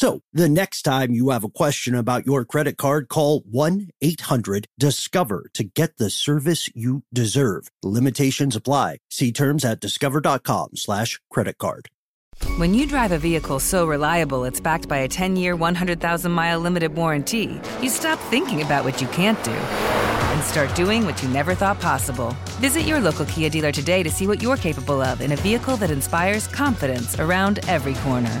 So the next time you have a question about your credit card, call 1-800-DISCOVER to get the service you deserve. Limitations apply. See terms at discover.com slash credit card. When you drive a vehicle so reliable it's backed by a 10-year, 100,000-mile limited warranty, you stop thinking about what you can't do and start doing what you never thought possible. Visit your local Kia dealer today to see what you're capable of in a vehicle that inspires confidence around every corner.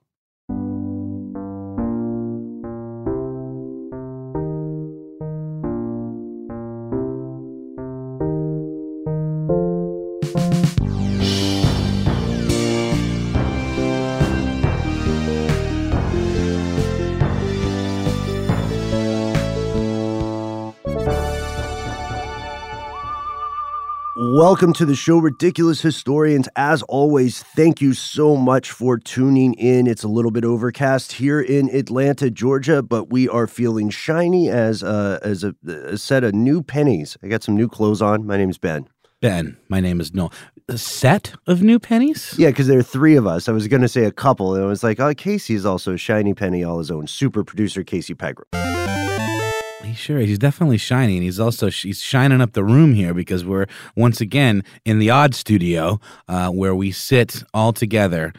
Welcome to the show, Ridiculous Historians. As always, thank you so much for tuning in. It's a little bit overcast here in Atlanta, Georgia, but we are feeling shiny as a, as a, a set of new pennies. I got some new clothes on. My name's Ben. Ben, my name is Noel. A set of new pennies? Yeah, because there are three of us. I was going to say a couple, and I was like, oh, Casey is also a shiny penny all his own. Super producer Casey Pegram. He sure is. He's definitely shining. He's also he's shining up the room here because we're once again in the odd studio uh, where we sit all together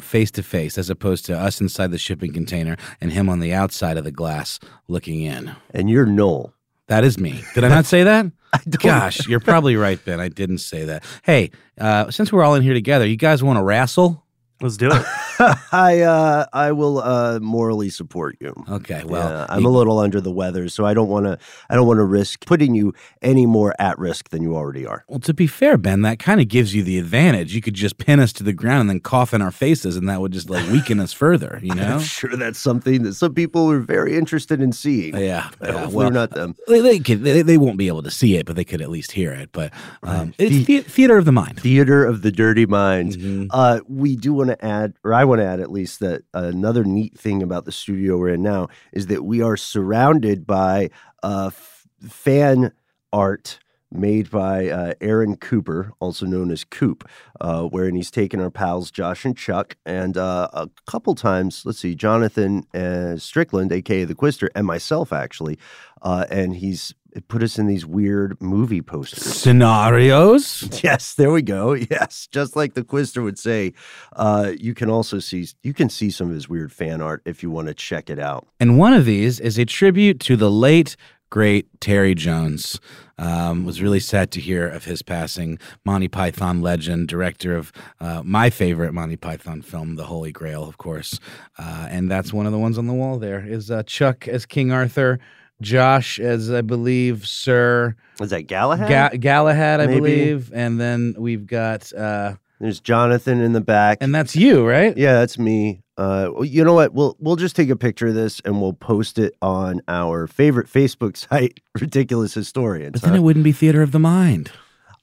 face to face, as opposed to us inside the shipping container and him on the outside of the glass looking in. And you're Noel. That is me. Did I not say that? Gosh, you're probably right, Ben. I didn't say that. Hey, uh, since we're all in here together, you guys want to wrestle? Let's do it. I uh, I will uh, morally support you. Okay, well, Yeah, I'm a little under the weather, so I don't want to. I don't want to risk putting you any more at risk than you already are. Well, to be fair, Ben, that kind of gives you the advantage. You could just pin us to the ground and then cough in our faces, and that would just like weaken us further. You know? I'm sure that's something that some people are very interested in seeing. Yeah, yeah, hopefully well, not them. They, they, could, they, they won't be able to see it, but they could at least hear it. But um, it's the, theater of the mind. Theater of the Dirty Minds. Mhm. Uh, we do want to add, or I want to add at least, that another neat thing about the studio we're in now is that we are surrounded by uh, f- fan art made by uh, Aaron Cooper, also known as Coop, uh, wherein he's taken our pals Josh and Chuck, and uh, a couple times, let's see, Jonathan uh, Strickland, aka the Quister, and myself actually, uh, and he's put us in these weird movie posters. Scenarios. Yes, there we go. Yes, just like the Quister would say, uh, you can also see you can see some of his weird fan art if you want to check it out. And one of these is a tribute to the late, great Terry Jones. Um, was really sad to hear of his passing. Monty Python legend, director of uh, my favorite Monty Python film, The Holy Grail, of course. Uh, and that's one of the ones on the wall there is uh, Chuck as King Arthur, Josh as, I believe, Sir Is that Galahad? Ga- Galahad, I Maybe. believe. And then we've got, uh, There's Jonathan in the back. and that's you, right? yeah, that's me. Uh, you know what? We'll we'll just take a picture of this and we'll post it on our favorite Facebook site, Ridiculous Historians. But then huh? it wouldn't be theater of the mind.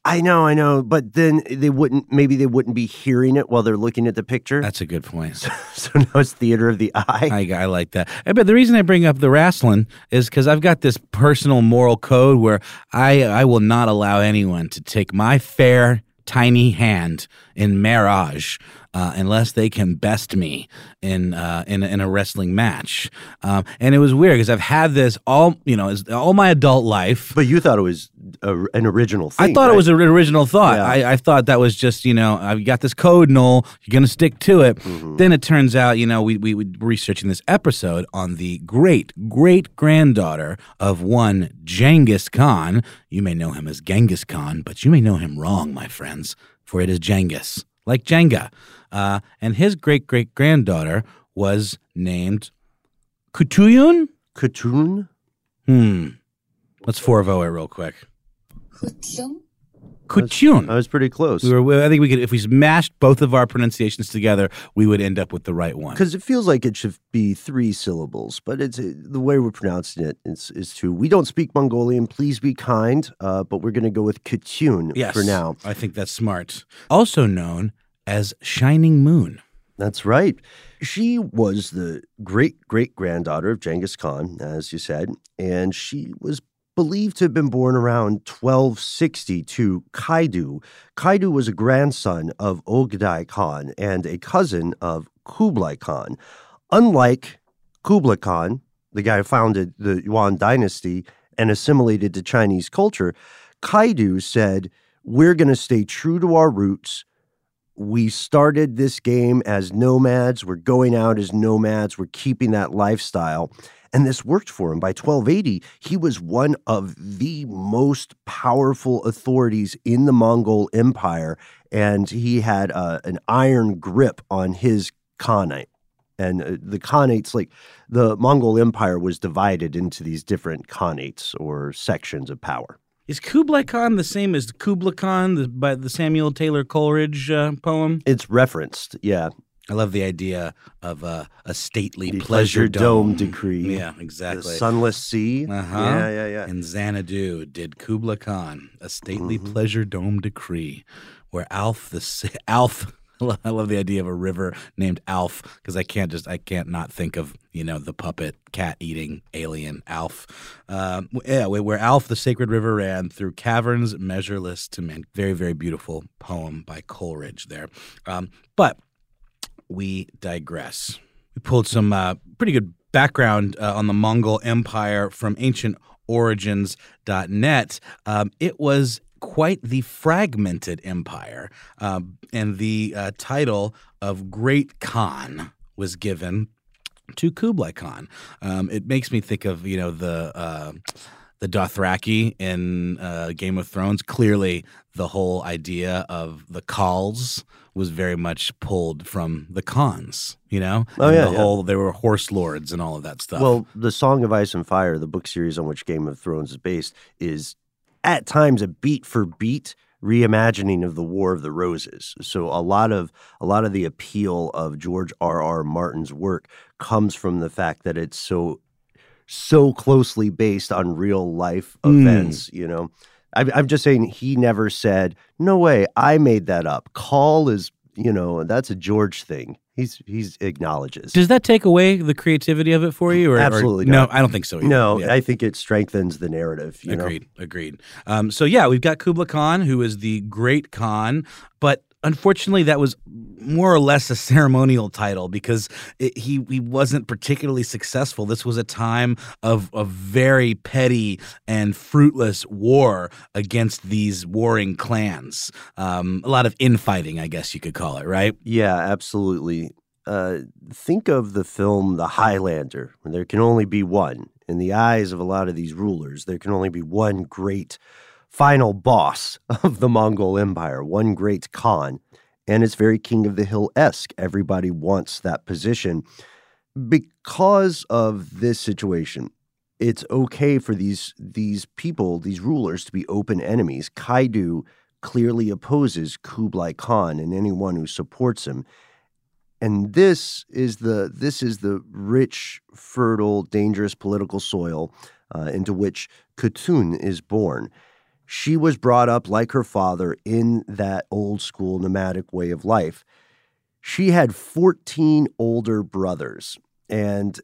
I know, I know, but then they wouldn't. Maybe they wouldn't be hearing it while they're looking at the picture. That's a good point. so now it's theater of the eye. I, I like that. Eh, But the reason I bring up the wrestling is because I've got this personal moral code where I I will not allow anyone to take my fair tiny hand in marriage uh, unless they can best me in uh, in, in a wrestling match. Um, and it was weird because I've had this all you know all my adult life. But you thought it was a, an original thing. I thought right? it was an original thought. Yeah. I, I thought that was just, you know, I've got this code, Noel. You're going to stick to it. Mm-hmm. Then it turns out, you know, we, we were researching this episode on the great great granddaughter of one Genghis Khan. You may know him as Genghis Khan, but you may know him wrong, my friends, for it is Genghis, like Jenga. Uh, and his great great granddaughter was named Kutuyun? Khatun. Hmm. Let's 4 0 it real quick. Kutun? Kutuyun. I was pretty close. We were, I think we could, if we smashed both of our pronunciations together, we would end up with the right one. Because it feels like it should be three syllables, but it's the way we're pronouncing it is, is two. We don't speak Mongolian. Please be kind, uh, but we're going to go with Khatun Yes, for now. I think that's smart. Also known as Shining Moon. That's right. She was the great great granddaughter of Genghis Khan, as you said, and she was believed to have been born around 1260 to Kaidu. Kaidu was a grandson of Ogedai Khan and a cousin of Kublai Khan. Unlike Kublai Khan, the guy who founded the Yuan dynasty and assimilated to Chinese culture, Kaidu said, We're going to stay true to our roots we started this game as nomads. We're going out as nomads. We're keeping that lifestyle. And this worked for him. By 1280, he was one of the most powerful authorities in the Mongol Empire. And he had uh, an iron grip on his Khanate. And uh, the Khanates, like the Mongol Empire, was divided into these different Khanates or sections of power. Is Kublai Khan the same as Kubla Khan the, by the Samuel Taylor Coleridge uh, poem? It's referenced, yeah. I love the idea of uh, a stately The pleasure, pleasure dome decree. Yeah, exactly. The sunless sea. Uh-huh. Yeah, yeah, yeah. In Xanadu did Kubla Khan a stately Mm-hmm. pleasure dome decree, where Alph the Alf. I love the idea of a river named Alph because I can't just I can't not think of you know the puppet cat eating alien Alf. Um, yeah, where Alph the sacred river ran through caverns measureless to men. Very very beautiful poem by Coleridge there. Um, but we digress. We pulled some uh, pretty good background uh, on the Mongol Empire from ancientorigins.net. Um, it was quite the fragmented empire, um, and the uh, title of Great Khan was given to Kublai Khan. Um, it makes me think of you know the uh, the Dothraki in uh, Game of Thrones. Clearly, the whole idea of the Khals was very much pulled from the Khans. You know, Oh, And yeah, the yeah. whole they were horse lords and all of that stuff. Well, the Song of Ice and Fire, the book series on which Game of Thrones is based, is at times a beat for beat reimagining of the War of the Roses. So a lot of a lot of the appeal of George R. R. Martin's work comes from the fact that it's so so closely based on real life Hmm. events. You know, I, I'm just saying he never said, "No way, I made that up." Call is, you know, that's a George thing. He's he's acknowledges. Does that take away the creativity of it for you? Or, or- Absolutely no. I don't think so. Either. no, Yeah. I think it strengthens the narrative. You know? agreed. Agreed. Um, so yeah, we've got Kubla Khan, who is the Great Khan, but unfortunately, that was more or less a ceremonial title because it, he he wasn't particularly successful. This was a time of a very petty and fruitless war against these warring clans. Um, a lot of infighting, I guess you could call it, right? Yeah, absolutely. Uh, think of the film The Highlander, there can only be one. In the eyes of a lot of these rulers, there can only be one great final boss of the Mongol Empire, one great Khan. And it's very King of the Hill esque. Everybody wants that position. Because of this situation, it's okay for these these people, these rulers, to be open enemies. Kaidu clearly opposes Kublai Khan and anyone who supports him. And this is the this is the rich, fertile, dangerous political soil uh, into which Khatun is born. She was brought up like her father in that old school nomadic way of life. She had 14 older brothers, and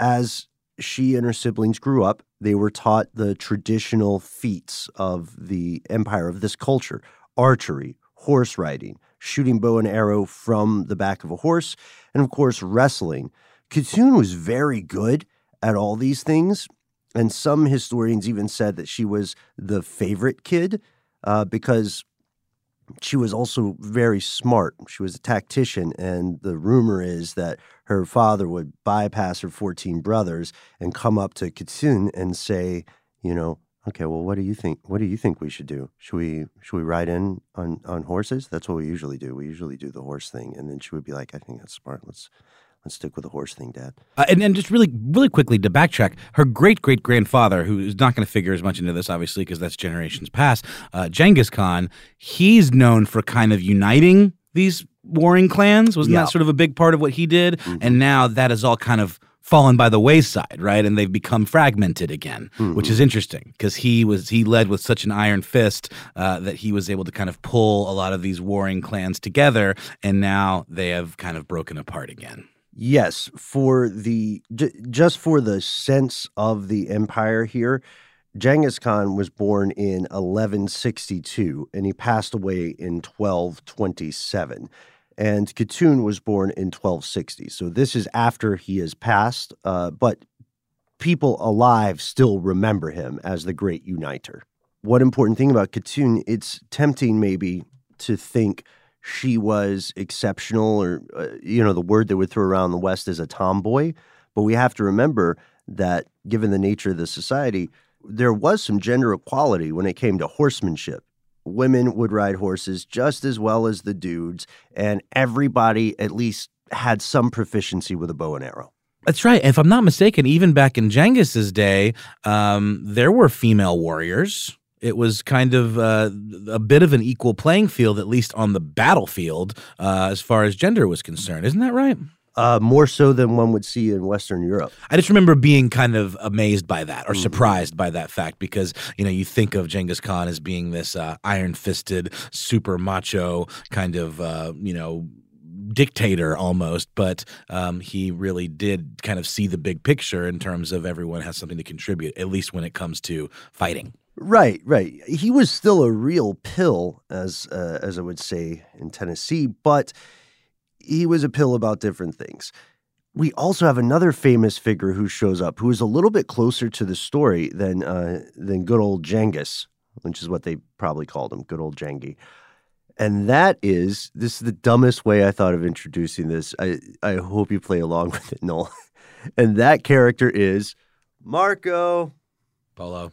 as she and her siblings grew up, they were taught the traditional feats of the empire of this culture archery, horse riding, shooting bow and arrow from the back of a horse, and of course, wrestling. Khatun was very good at all these things. And some historians even said that she was the favorite kid uh, because she was also very smart. She was a tactician, and the rumor is that her father would bypass her 14 brothers and come up to Khatun and say, you know, okay, well, what do you think? What do you think we should do? Should we should we ride in on on horses? That's what we usually do. We usually do the horse thing, and then she would be like, I think that's smart. Let's let's stick with the horse thing, Dad. Uh, and, and just really, really quickly to backtrack, her great great grandfather, who is not going to figure as much into this, obviously, because that's generations past, uh, Genghis Khan, he's known for kind of uniting these warring clans. Wasn't Yeah. that sort of a big part of what he did? Mhm. And now that has all kind of fallen by the wayside, right? And they've become fragmented again, which is interesting because he was he led with such an iron fist uh, that he was able to kind of pull a lot of these warring clans together, and now they have kind of broken apart again. Yes, for the j- just for the sense of the empire here, Genghis Khan was born in 1162 and he passed away in 1227. And Khatun was born in 1260. So this is after he has passed, uh, but people alive still remember him as the great uniter. One important thing about Khatun, it's tempting maybe to think she was exceptional or uh, you know the word they would throw around the west is a tomboy but we have to remember that given the nature of the society there was some gender equality when it came to horsemanship women would ride horses just as well as the dudes and everybody at least had some proficiency with a bow and arrow That's right. If I'm not mistaken, even back in Genghis's day, um, there were female warriors. It was kind of uh, a bit of an equal playing field, at least on the battlefield, uh, as far as gender was concerned. Isn't that right? uh, more so than one would see in western europe I just remember being kind of amazed by that or surprised by that fact because you know you think of Genghis Khan as being this uh, iron-fisted, super macho kind of uh, you know dictator almost, but um, he really did kind of see the big picture in terms of everyone has something to contribute, at least when it comes to fighting. Right, right. He was still a real pill, as uh, as I would say in Tennessee, but he was a pill about different things. We also have another famous figure who shows up, who is a little bit closer to the story than uh, than good old Genghis, which is what they probably called him, good old Jengi. And that is this is the dumbest way I thought of introducing this. I I hope you play along with it, Noel. And that character is Marco. Polo.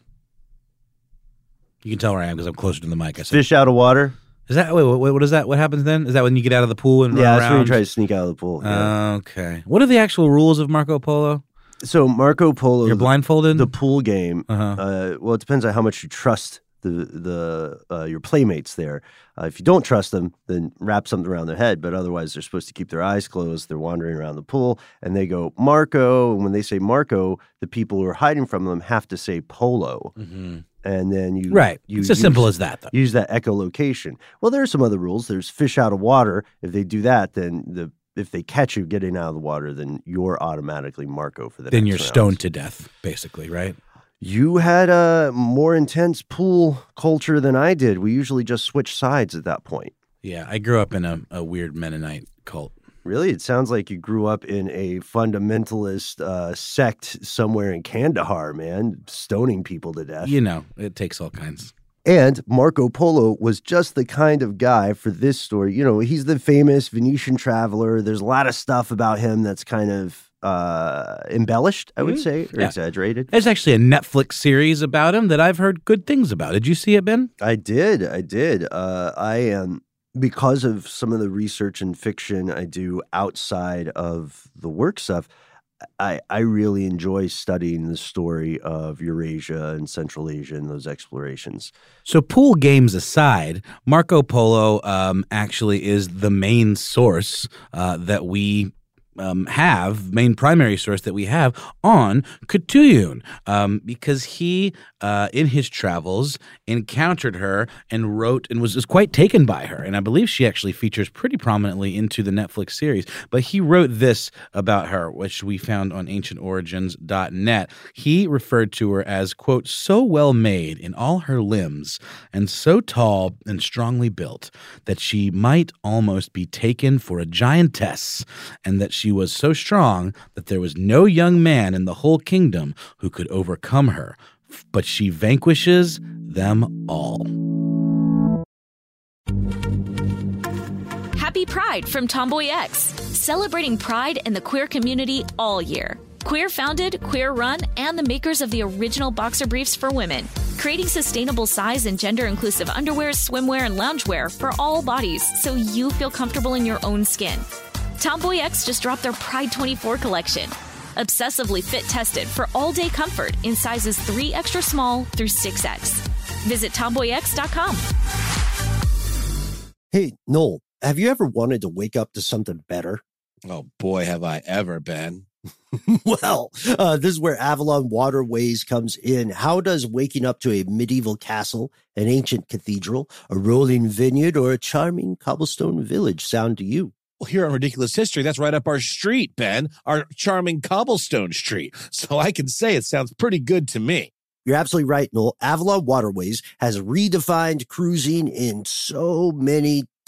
You can tell where I am because I'm closer to the mic. I said, Fish out of water. is that wait, wait, what is that? What happens then? Is that when you get out of the pool and Yeah, that's when you try to sneak out of the pool. yeah. Okay. What are the actual rules of Marco Polo? so Marco Polo, You're the- blindfolded. the pool game. uh-huh. Uh, well, it depends on how much you trust the the uh, your playmates there. Uh, if you don't trust them, then wrap something around their head. But otherwise, they're supposed to keep their eyes closed. They're wandering around the pool, and they go Marco. And when they say Marco, the people who are hiding from them have to say Polo, Mhm. And then you Right. You it's as simple use- as that, though. use that echolocation. Well, there are some other rules. There's fish out of water. If they do that, then the if they catch you getting out of the water, then you're automatically Marco for the then you're stoned to death, basically, right? You had a more intense pool culture than I did. We usually just switch sides at that point. Yeah, I grew up in a, a weird Mennonite cult. Really, it sounds like you grew up in a fundamentalist uh, sect somewhere in Kandahar, man, stoning people to death. You know, it takes all kinds. And Marco Polo was just the kind of guy for this story. You know, he's the famous Venetian traveler. There's a lot of stuff about him that's kind of uh, embellished, I would Mhm. say, or Yeah. exaggerated. There's actually a Netflix series about him that I've heard good things about. Did you see it, Ben? I did. I did. Uh, I am because of some of the research and fiction I do outside of the work stuff. I I really enjoy studying the story of Eurasia and Central Asia and those explorations. So, pool games aside, Marco Polo um, actually is the main source uh, that we um, have main primary source that we have on Khutulun, um, because he uh, in his travels encountered her and wrote and was, was quite taken by her, and I believe she actually features pretty prominently into the Netflix series. But he wrote this about her, which we found on AncientOrigins.net. He referred to her as quote so well made in all her limbs and so tall and strongly built that she might almost be taken for a giantess, and that she was so strong that there was no young man in the whole kingdom who could overcome her, but she vanquishes them all. Happy Pride from Tomboy X, celebrating pride and the queer community all year. Queer founded, queer run, and the makers of the original boxer briefs for women, creating sustainable size and gender inclusive underwear, swimwear, and loungewear for all bodies so you feel comfortable in your own skin. Tomboy X just dropped their Pride 24 collection. Obsessively fit tested for all day comfort in sizes 3 extra small through 6X. Visit tomboyx.com. Hey, Noel, have you ever wanted to wake up to something better? Oh boy, have I ever been. well, uh, this is where Avalon Waterways comes in. How does waking up to a medieval castle, an ancient cathedral, a rolling vineyard, or a charming cobblestone village sound to you? Here on Ridiculous History, that's right up our street, Ben, our charming cobblestone street. So I can say it sounds pretty good to me. You're absolutely right, Noel. Avalon Waterways has redefined cruising in so many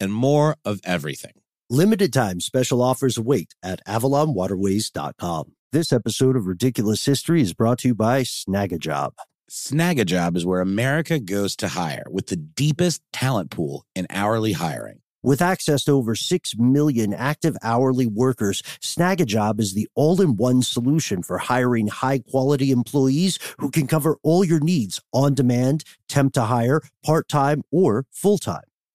and more of everything. Limited time special offers await at avalonwaterways.com. This episode of Ridiculous History is brought to you by Snagajob. Snagajob is where America goes to hire with the deepest talent pool in hourly hiring. With access to over 6 million active hourly workers, Snagajob is the all in one solution for hiring high quality employees who can cover all your needs on demand, temp to hire, part time, or full time.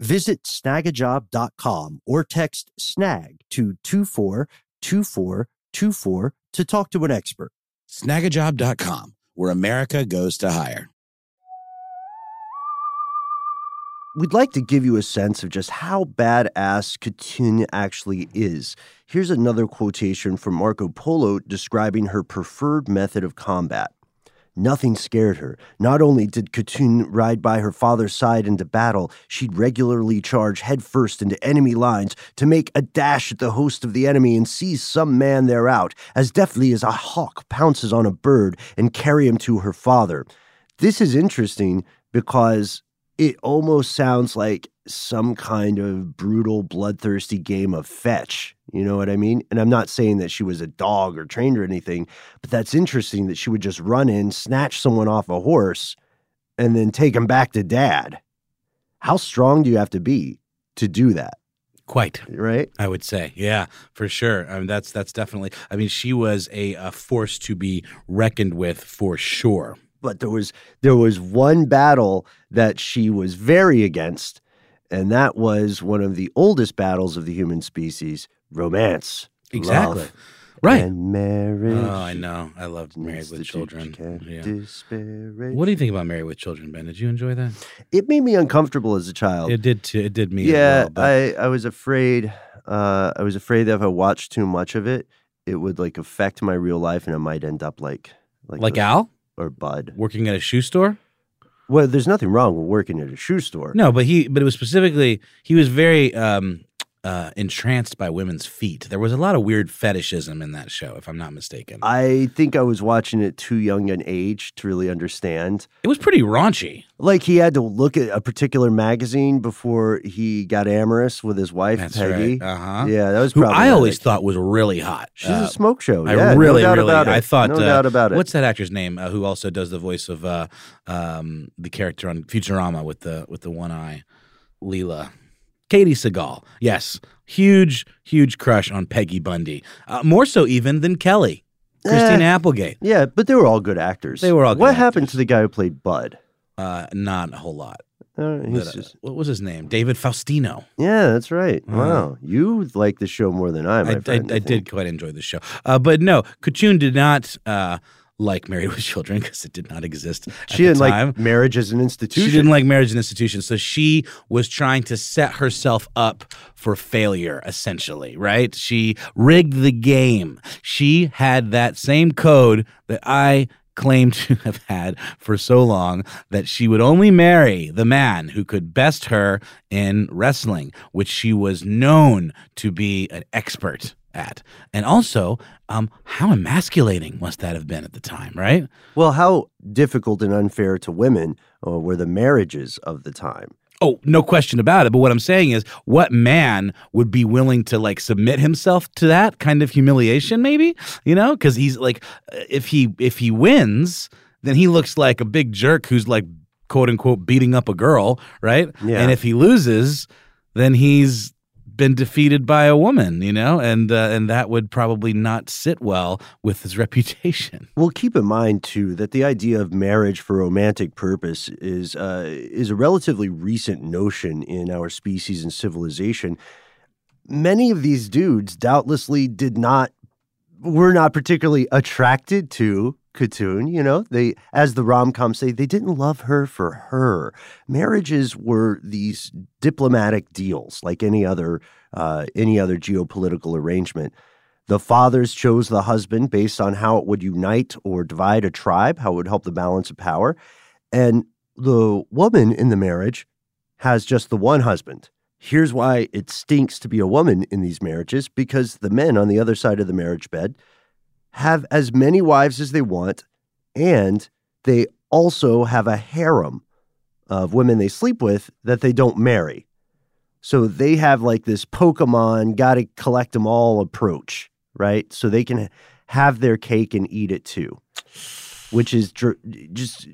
Visit snagajob.com or text snag to 242424 to talk to an expert. Snagajob.com, where America goes to hire. We'd like to give you a sense of just how badass Khutulun actually is. Here's another quotation from Marco Polo describing her preferred method of combat. Nothing scared her. Not only did Khatun ride by her father's side into battle, she'd regularly charge headfirst into enemy lines to make a dash at the host of the enemy and seize some man there out, as deftly as a hawk pounces on a bird and carry him to her father. This is interesting because it almost sounds like some kind of brutal, bloodthirsty game of fetch. You know what I mean? And I'm not saying that she was a dog or trained or anything, but that's interesting that she would just run in, snatch someone off a horse, and then take him back to dad. How strong do you have to be to do that? Quite right. I would say, yeah, for sure. I mean, that's that's definitely. I mean, she was a, a force to be reckoned with for sure but there was there was one battle that she was very against and that was one of the oldest battles of the human species romance exactly. love, right. and marriage. Oh i know. I loved married with children. yeah. what do you think about married with children ben? Did you enjoy that? It made me uncomfortable as a child. It did too it did me yeah well, i i was afraid uh i was afraid that if i watched too much of it it would like affect my real life and it might end up like like, like al? or Bud. Working at a shoe store? Well, there's nothing wrong with working at a shoe store. No, but he but it was specifically he was very um uh, entranced by women's feet. There was a lot of weird fetishism in that show, if I'm not mistaken. I think I was watching it too young an age to really understand. it was pretty raunchy. Like he had to look at a particular magazine before he got amorous with his wife That's Peggy. right. Uh-huh. Yeah, that was Who probably I always thought was really hot. she's Uh, a smoke show. I yeah, really, no really. I thought, no uh, doubt about it. What's that actor's name? Uh, who also does the voice of uh, um, the character on Futurama with the with the one eye, Leela, Katey Sagal. Yes, huge, huge crush on Peggy Bundy. Uh, more so even than Kelly, Christina Applegate. Yeah, but they were all good actors. They were all good What happened to the guy who played Bud? Uh, not a whole lot. Uh, he's uh, just, what was his name? David Faustino. yeah, that's right. Uh, wow, you like the show more than I. My I, I, friend, I did quite enjoy the show. Uh, but no, Kachun did not uh, like Married with Children because it did not exist. She didn't like marriage as an institution. She didn't like marriage as an institution. So she was trying to set herself up for failure, essentially, right? She rigged the game. She had that same code that I claimed to have had for so long that she would only marry the man who could best her in wrestling, which she was known to be an expert at. And also, um, how emasculating must that have been at the time, right? Well, how difficult and unfair to women uh, were the marriages of the time? Oh, no question about it. But what I'm saying is, what man would be willing to like submit himself to that kind of humiliation? Maybe you know, because he's like, uh, if he if he wins, then he looks like a big jerk who's like quote unquote beating up a girl, right? Yeah. And if he loses, then he's been defeated by a woman, you know, and uh, and that would probably not sit well with his reputation. Well, keep in mind too that the idea of marriage for romantic purpose is uh, is a relatively recent notion in our species and civilization. Many of these dudes doubtlessly did not were not particularly attracted to Katoon. You know, they, as the rom coms say, they didn't love her for her. Marriages were these diplomatic deals, like any other uh, any other geopolitical arrangement. The fathers chose the husband based on how it would unite or divide a tribe, how it would help the balance of power. And the woman in the marriage has just the one husband. Here's why it stinks to be a woman in these marriages because the men on the other side of the marriage bed have as many wives as they want, and they also have a harem of women they sleep with that they don't marry. So they have like this Pokemon, got to collect them all approach, right? So they can have their cake and eat it too, which is dr- just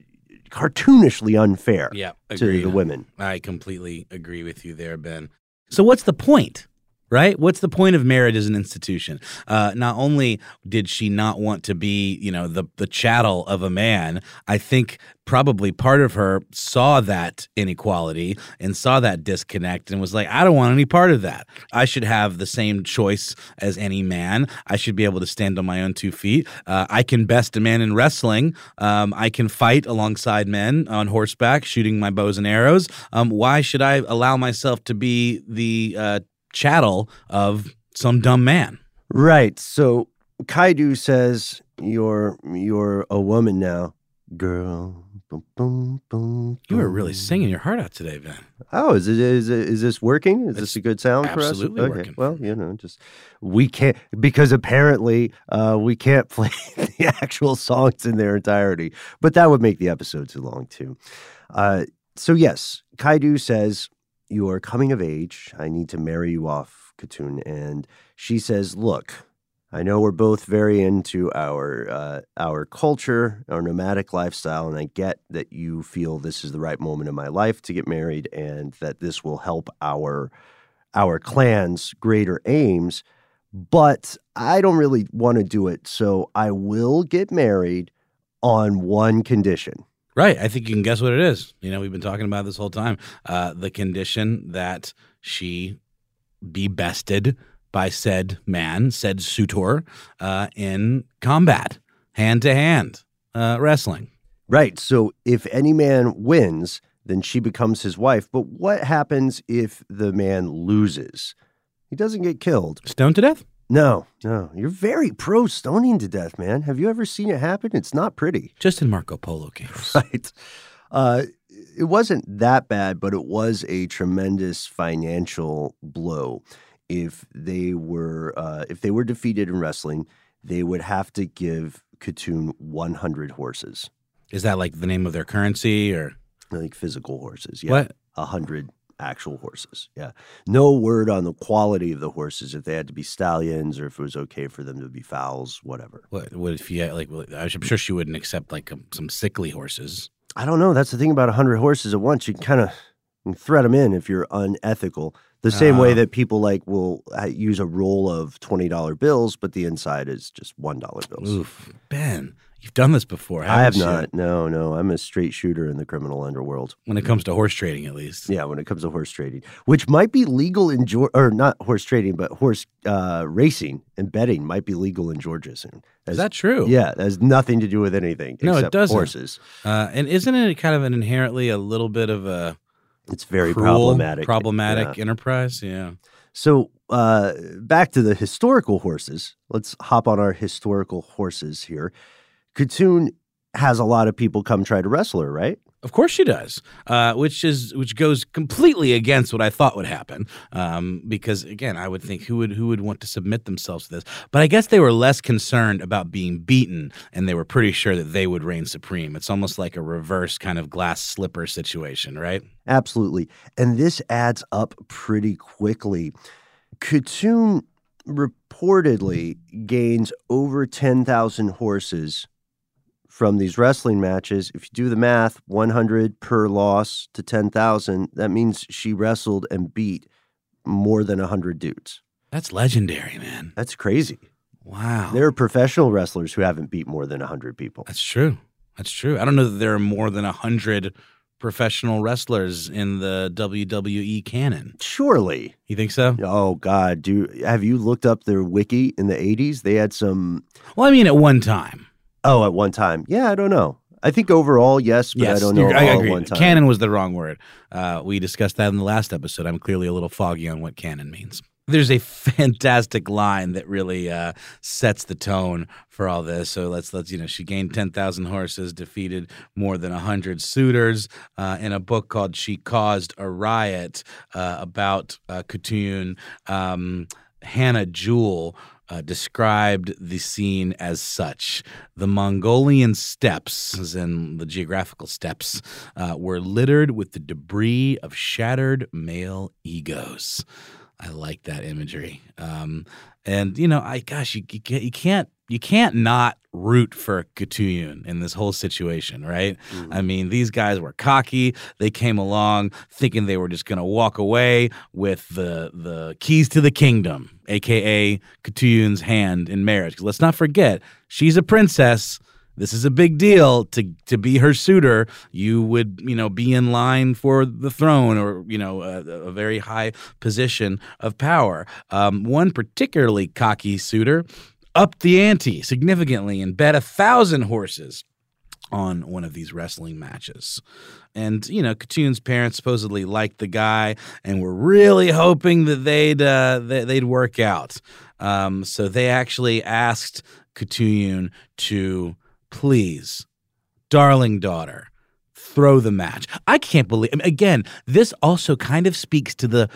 cartoonishly unfair Yeah, to the women. I completely agree with you there, Ben. So, what's the point? Right? What's the point of marriage as an institution? Uh, not only did she not want to be, you know, the the chattel of a man, I think probably part of her saw that inequality and saw that disconnect and was like, I don't want any part of that. I should have the same choice as any man. I should be able to stand on my own two feet. Uh, I can best a man in wrestling. Um, I can fight alongside men on horseback, shooting my bows and arrows. Um, why should I allow myself to be the uh, chattel of some dumb man? Right. So Kaidu says, "You're you're a woman now, girl." Boom, boom, boom, You were really singing your heart out today, Ben. Oh, is it is it, is this working? Is It's this a good sound for us? absolutely Okay. working. Well, you know, just we can't because apparently uh, we can't play the actual songs in their entirety, but that would make the episode too long too. Uh, so yes, Kaidu says you are coming of age. I need to marry you off, Katoon, and she says, "Look." I know we're both very into our uh, our culture, our nomadic lifestyle, and I get that you feel this is the right moment in my life to get married, and that this will help our our clan's greater aims. But I don't really want to do it, so I will get married on one condition. Right. I think you can guess what it is. You know, we've been talking about this whole time. Uh, the condition that she be bested by said man, said suitor, uh, in combat, hand to hand uh, wrestling. Right. So if any man wins, then she becomes his wife. But what happens if the man loses? He doesn't get killed. Stoned to death? No, no. You're very pro stoning to death, man. Have you ever seen it happen? It's not pretty. Just in Marco Polo games. Right. Uh, it wasn't that bad, but it was a tremendous financial blow. if they were uh, if they were defeated in wrestling, they would have to give Katoon 100 horses, Is that like the name of their currency or like physical horses. Yeah, what? a hundred actual horses. Yeah, no word on the quality of the horses if they had to be stallions or if it was okay for them to be foals, whatever. What? What if you had, like? I'm sure she wouldn't accept like um, some sickly horses. I don't know. That's the thing about 100 horses at once. You can kind of thread them in if you're unethical. The same way Ah. that people like will uh, use a roll of $20 bills, but the inside is just $1 bills. Oof, Ben, you've done this before. I have you? not. No, no. I'm a straight shooter in the criminal underworld. When it comes to horse trading, at least. Yeah, when it comes to horse trading, which might be legal in Georgia, or not horse trading, but horse uh, racing and betting might be legal in Georgia soon. Is that true? Yeah, that has nothing to do with anything. No, it except doesn't. Horses. Uh, and isn't it kind of an inherently a little bit of a It's very cruel, problematic. problematic Yeah. enterprise? Yeah. So uh, back to the historical horses. Let's hop on our historical horses here. Katoon has a lot of people come try to wrestle her, right? Of course she does, uh, which is which goes completely against what I thought would happen. Um, because again, I would think who would who would want to submit themselves to this? But I guess they were less concerned about being beaten, and they were pretty sure that they would reign supreme. It's almost like a reverse kind of glass slipper situation, right? Absolutely. And this adds up pretty quickly. Katoon reportedly gains over 10,000 horses from these wrestling matches. If you do the math, 100 per loss to 10,000, that means she wrestled and beat more than 100 dudes. That's legendary, man. That's crazy. Wow, There are professional wrestlers who haven't beat more than 100 people. that's true. That's true. I don't know that there are more than a hundred professional wrestlers in the WWE canon. Surely. You think so? Oh God, do have you looked up their wiki in the 80s? They had some Well, I mean, at one time. Oh, at one time. Yeah, I don't know. I think overall, yes, but I don't know I agree. one time. Canon was the wrong word. Uh, we discussed that in the last episode. I'm clearly a little foggy on what canon means. There's a fantastic line that really uh, sets the tone for all this. So let's let's you know she gained ten thousand horses, defeated more than hundred suitors uh, in a book called "She Caused a Riot" uh, about uh. Um, Hannah Jewell uh, described the scene as such. The Mongolian steppes, as in the geographical steppes, uh, were littered with the debris of shattered male egos. I like that imagery. Um, and you know, I gosh, you, you can't you can't you can't not root for Katuyun in this whole situation, right? I mean, these guys were cocky. They came along thinking they were just going to walk away with the the keys to the kingdom, aka Katuyun's hand in marriage. let's not forget, she's a princess. This is a big deal to to be her suitor. You would, you know, be in line for the throne or you know a, a very high position of power. Um, one particularly cocky suitor upped the ante significantly and bet a thousand horses on one of these wrestling matches. And you know, Katoon's parents supposedly liked the guy and were really hoping that they'd uh, they'd work out. Um, so they actually asked Katoon to please, darling daughter, throw the match. I can't believe. Again, this also kind of speaks to the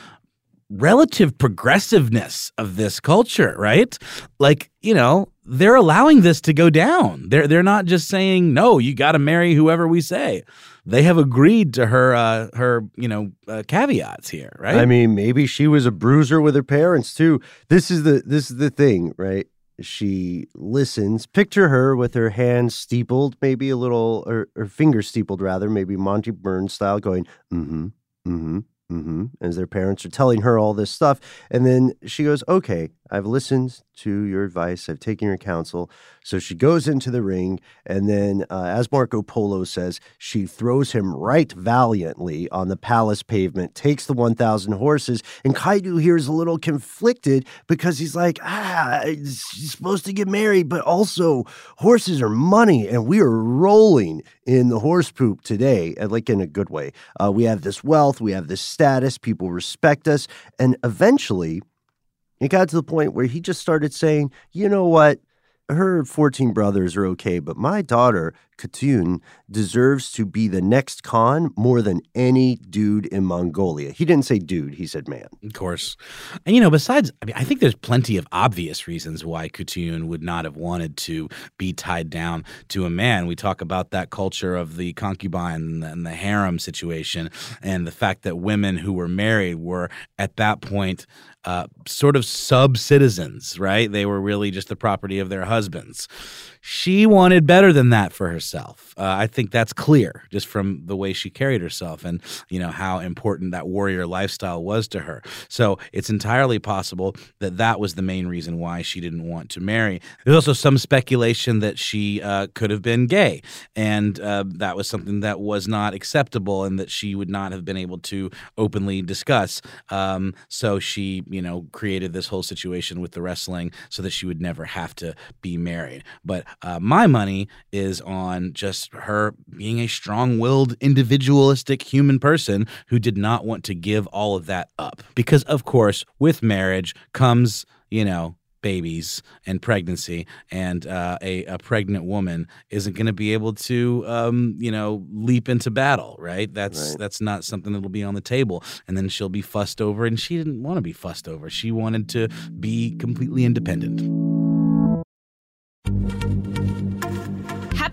relative progressiveness of this culture, right? Like, you know, they're allowing this to go down. They're they're not just saying no, you got to marry whoever we say. They have agreed to her uh, her you know uh, caveats here, right? I mean, maybe she was a bruiser with her parents too. This is the this is the thing, right? She listens. Picture her with her hands steepled, maybe a little, or her fingers steepled rather, maybe Monty Burns style, going mm-hmm, mm-hmm, mm-hmm, as their parents are telling her all this stuff, and then she goes, "Okay, I've listened to your advice. I've taken your counsel." So she goes into the ring, and then, uh, as Marco Polo says, she throws him right valiantly on the palace pavement, takes the 1,000 horses, and Kaidu here is a little conflicted because he's like, ah, she's supposed to get married, but also horses are money, and we are rolling in the horse poop today, like in a good way. Uh, we have this wealth, we have this status, people respect us, and eventually it got to the point where he just started saying, you know what? her 14 brothers are okay, but my daughter, Khatun, deserves to be the next Khan more than any dude in Mongolia. He didn't say dude, he said man. Of course. And, you know, besides, I mean, I think there's plenty of obvious reasons why Khatun would not have wanted to be tied down to a man. We talk about that culture of the concubine and the harem situation, and the fact that women who were married were at that point uh, sort of sub citizens, right? They were really just the property of their husbands. She wanted better than that for herself. Uh, I think that's clear just from the way she carried herself and you know how important that warrior lifestyle was to her. So it's entirely possible that that was the main reason why she didn't want to marry. There's also some speculation that she uh, could have been gay, and uh, that was something that was not acceptable, and that she would not have been able to openly discuss. Um, so she, you know, created this whole situation with the wrestling so that she would never have to be married. But uh, my money is on just her being a strong willed, individualistic human person who did not want to give all of that up. Because, of course, with marriage comes, you know, babies and pregnancy and uh, a, a, pregnant woman isn't going to be able to um, you know leap into battle right that's right. that's not something that'll be on the table and then she'll be fussed over and she didn't want to be fussed over she wanted to be completely independent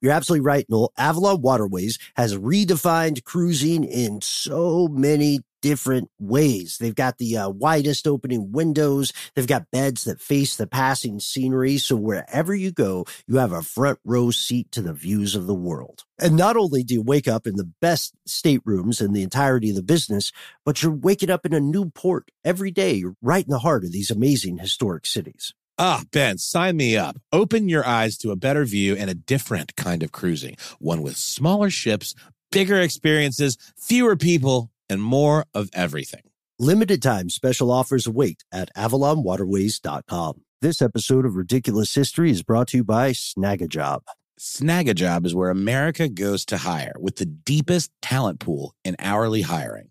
You're absolutely right, Noel. Avalon Waterways has redefined cruising in so many different ways. They've got the uh, widest opening windows. They've got beds that face the passing scenery. So wherever you go, you have a front row seat to the views of the world. And not only do you wake up in the best staterooms in the entirety of the business, but you're waking up in a new port every day, right in the heart of these amazing historic cities. Ah, Ben, sign me up. Open your eyes to a better view and a different kind of cruising. One with smaller ships, bigger experiences, fewer people, and more of everything. Limited time special offers await at avalonwaterways.com. This episode of Ridiculous History is brought to you by Snagajob. Snagajob is where America goes to hire with the deepest talent pool in hourly hiring.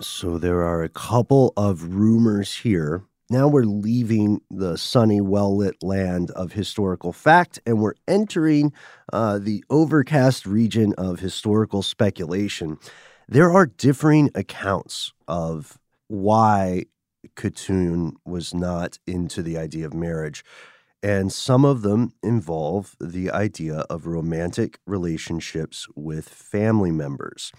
So there are a couple of rumors here. Now we're leaving the sunny, well lit land of historical fact and we're entering uh, the overcast region of historical speculation. There are differing accounts of why Khatun was not into the idea of marriage. And some of them involve the idea of romantic relationships with family members.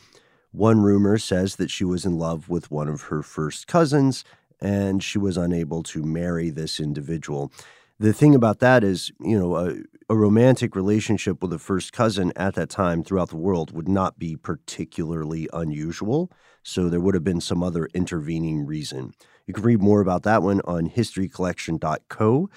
One rumor says that she was in love with one of her first cousins and she was unable to marry this individual. the thing about that is, you know, a, a romantic relationship with a first cousin at that time throughout the world would not be particularly unusual. So there would have been some other intervening reason. You can read more about that one on historycollection.co.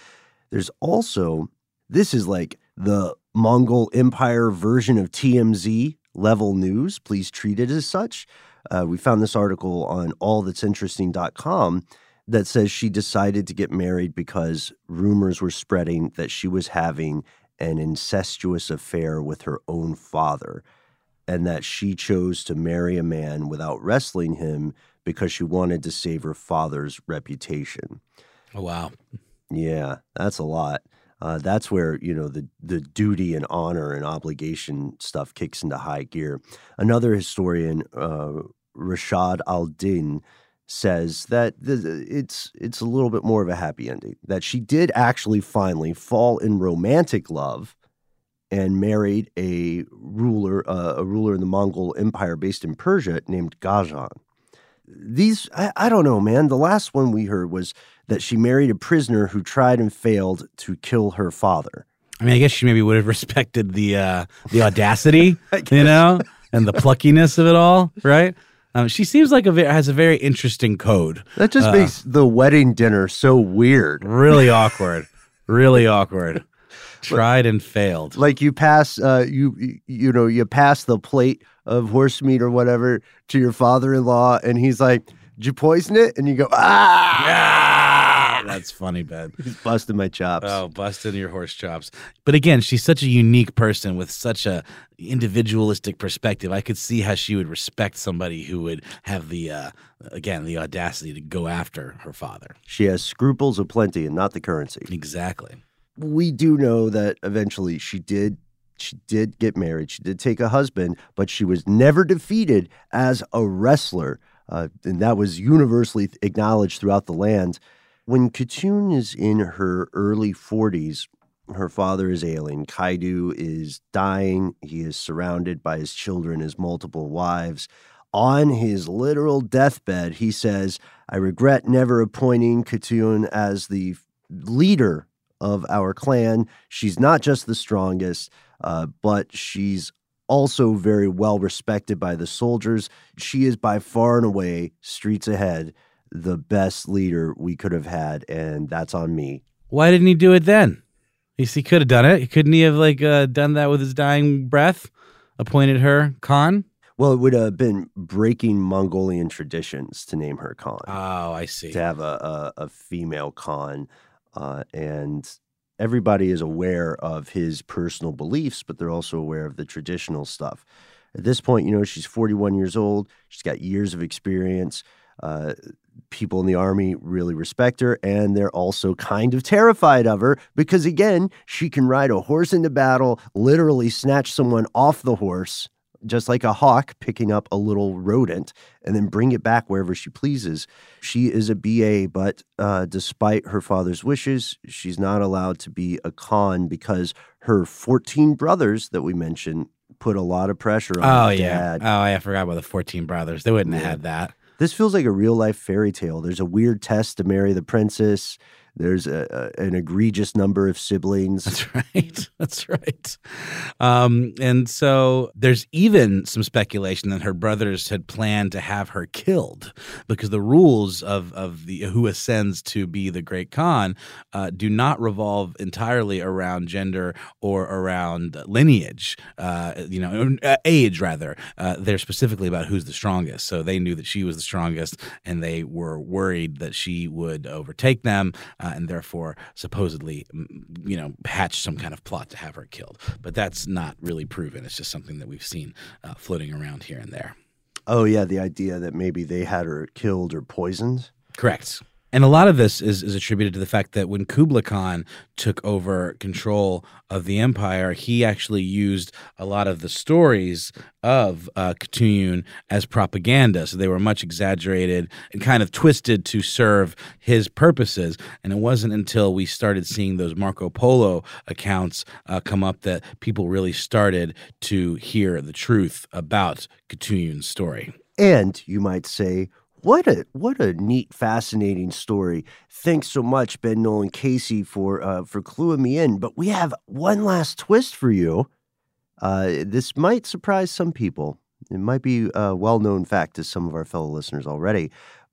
There's also, this is like the Mongol Empire version of TMZ level news. Please treat it as such. Uh, we found this article on allthat'sinteresting.com that says she decided to get married because rumors were spreading that she was having an incestuous affair with her own father and that she chose to marry a man without wrestling him because she wanted to save her father's reputation. Oh, wow. Yeah, that's a lot. Uh, that's where you know the the duty and honor and obligation stuff kicks into high gear. Another historian, uh, Rashid al-Din, says that it's it's a little bit more of a happy ending. That she did actually finally fall in romantic love and married a ruler, uh, a ruler in the Mongol Empire based in Persia named Ghazan. These, I, I don't know, man. The last one we heard was that she married a prisoner who tried and failed to kill her father. I mean, I guess she maybe would have respected the uh, the audacity, you know, and the pluckiness of it all, right? Um, she seems like a has a very interesting code. That just uh, makes the wedding dinner so weird. Really awkward. really awkward. Tried and failed. Like you pass, uh, you you know, you pass the plate of horse meat or whatever to your father-in-law, and he's like, "Did you poison it?" And you go, "Ah." Yeah that's funny, Ben. He's busting my chops. Oh, busting your horse chops. But again, she's such a unique person with such a individualistic perspective. I could see how she would respect somebody who would have the uh, again the audacity to go after her father. She has scruples aplenty and not the currency. Exactly. We do know that eventually she did she did get married. She did take a husband, but she was never defeated as a wrestler. Uh, and that was universally acknowledged throughout the land. When Khatun is in her early 40s, her father is ailing. Kaidu is dying. He is surrounded by his children, his multiple wives. On his literal deathbed, he says, I regret never appointing Khatun as the leader of our clan. She's not just the strongest, uh, but she's also very well respected by the soldiers. She is by far and away streets ahead the best leader we could have had, and that's on me. Why didn't he do it then? He, he could have done it. Couldn't he have like uh, done that with his dying breath? Appointed her Khan. Well, it would have been breaking Mongolian traditions to name her Khan. Oh, I see. To have a a, a female Khan, uh, and everybody is aware of his personal beliefs, but they're also aware of the traditional stuff. At this point, you know, she's 41 years old. She's got years of experience. Uh, people in the army really respect her and they're also kind of terrified of her because again she can ride a horse into battle literally snatch someone off the horse just like a hawk picking up a little rodent and then bring it back wherever she pleases. She is a BA, but uh, despite her father's wishes, she's not allowed to be a con because her 14 brothers that we mentioned put a lot of pressure on. Oh, yeah. Dad. Oh, I forgot about the 14 brothers. They wouldn't yeah. have had that. This feels like a real life fairy tale. There's a weird test to marry the princess. There's a, a, an egregious number of siblings. That's right. That's right. Um, and so there's even some speculation that her brothers had planned to have her killed because the rules of, of the who ascends to be the great Khan uh, do not revolve entirely around gender or around lineage. Uh, you know, uh, age rather. Uh, they're specifically about who's the strongest. So they knew that she was the strongest, and they were worried that she would overtake them uh, and therefore supposedly, you know, hatch some kind of plot to have her killed. But that's not really proven. It's just something that we've seen uh, floating around here and there. Oh yeah, the idea that maybe they had her killed or poisoned. Correct. And a lot of this is, is attributed to the fact that when Kublai Khan took over control of the empire, he actually used a lot of the stories of uh, Khatun as propaganda. So they were much exaggerated and kind of twisted to serve his purposes. And it wasn't until we started seeing those Marco Polo accounts uh, come up that people really started to hear the truth about Khatun's story. And you might say, what a what a neat, fascinating story. Thanks so much, Ben Nolan Casey, for uh, for cluing me in. But we have one last twist for you. Uh, this might surprise some people. It might be a well-known fact to some of our fellow listeners already,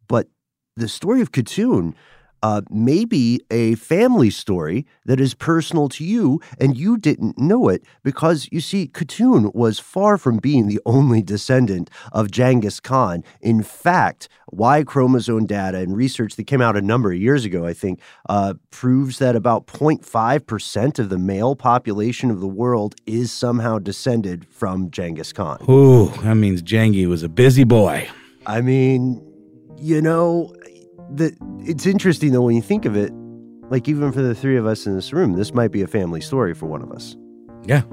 but the story of Katoon uh, may be a family story that is personal to you, and you didn't know it because you see, Katoon was far from being the only descendant of Genghis Khan. In fact, Y chromosome data and research that came out a number of years ago, I think, uh, proves that about 0.5% of the male population of the world is somehow descended from Genghis Khan. Ooh, that means Jengi was a busy boy. I mean, you know, the it's interesting though when you think of it, like even for the three of us in this room, this might be a family story for one of us. Yeah.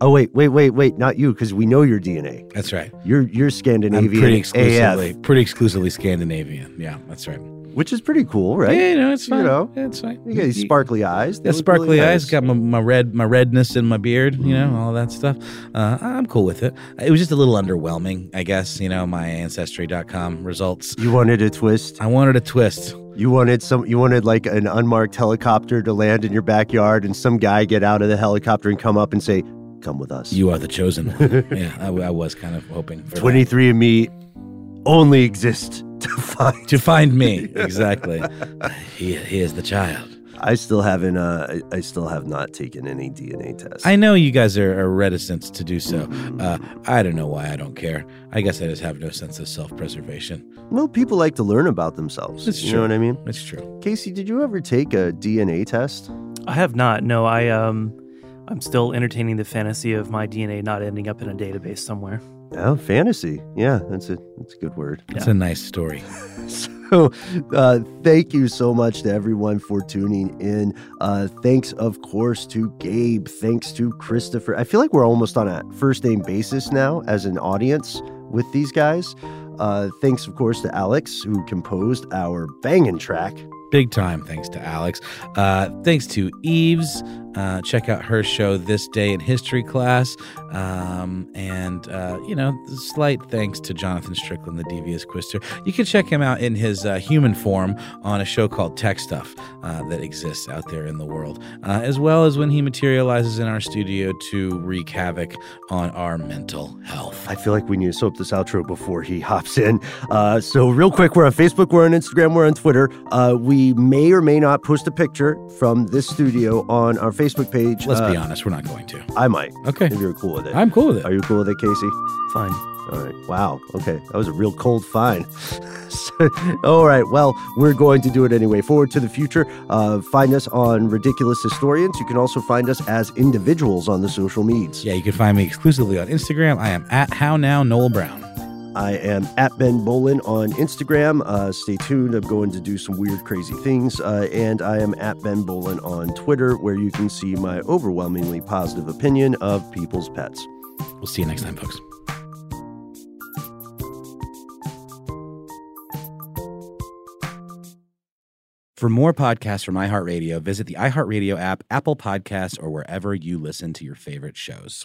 Oh wait, wait, wait, wait! Not you, because we know your DNA. That's right. You're you're Scandinavian. I'm pretty exclusively, AF, pretty exclusively Scandinavian. Yeah, that's right. Which is pretty cool, right? Yeah, you know, it's You know, Yeah, it's fine. You got these sparkly eyes. They Yeah, sparkly really eyes. nice. Got my, my red my redness in my beard. You know all that stuff. Uh, I'm cool with it. It was just a little underwhelming, I guess. You know my ancestry.com results. You wanted a twist. I wanted a twist. You wanted some. You wanted like an unmarked helicopter to land in your backyard, and some guy get out of the helicopter and come up and say, "Come with us." You are the chosen one. yeah, I, I was kind of hoping 23 and me only exist to find. to find me exactly. he, he is the child. I still haven't. Uh, I I still have not taken any DNA tests. I know you guys are, are reticent to do so. Uh, I don't know why I don't care. I guess I just have no sense of self preservation. well, people like to learn about themselves. It's you true. know what I mean? It's true. Casey, did you ever take a DNA test? I have not. No, I um, I'm still entertaining the fantasy of my DNA not ending up in a database somewhere. Oh, fantasy. Yeah, that's a that's a good word. It's a nice story. So, uh, thank you so much to everyone for tuning in. Uh, thanks, of course, to Gabe. Thanks to Christopher. I feel like we're almost on a first name basis now as an audience with these guys. Uh, thanks, of course, to Alex, who composed our banging track. Big time thanks to Alex. Uh, thanks to Eves. Uh, check out her show, This Day in History Class. Um, and, uh, you know, slight thanks to Jonathan Strickland, the devious quister. You can check him out in his uh, human form on a show called TechStuff uh, that exists out there in the world, uh, as well as when he materializes in our studio to wreak havoc on our mental health. I feel like we need to soap this outro before he hops in. So, real quick, we're on Facebook, we're on Instagram, we're on Twitter. Uh, we may or may not post a picture from this studio on our Facebook page. Let's be Uh, honest, we're not going to. I might. Okay. If you're cool with it. I'm cool with it. Are you cool with it, Casey? Fine. All right. Wow. Okay. That was a real cold fine. So- All right. Well, we're going to do it anyway. Forward to the future. Uh, find us on Ridiculous Historians. You can also find us as individuals on the social medias. Yeah, you can find me exclusively on Instagram. I am at How Now Noel Brown. I am at Ben Bowlin on Instagram. Uh, stay tuned. I'm going to do some weird, crazy things. Uh, and I am at Ben Bowlin on Twitter, where you can see my overwhelmingly positive opinion of people's pets. We'll see you next time, folks. For more podcasts from iHeartRadio, visit the iHeartRadio app, Apple Podcasts, or wherever you listen to your favorite shows.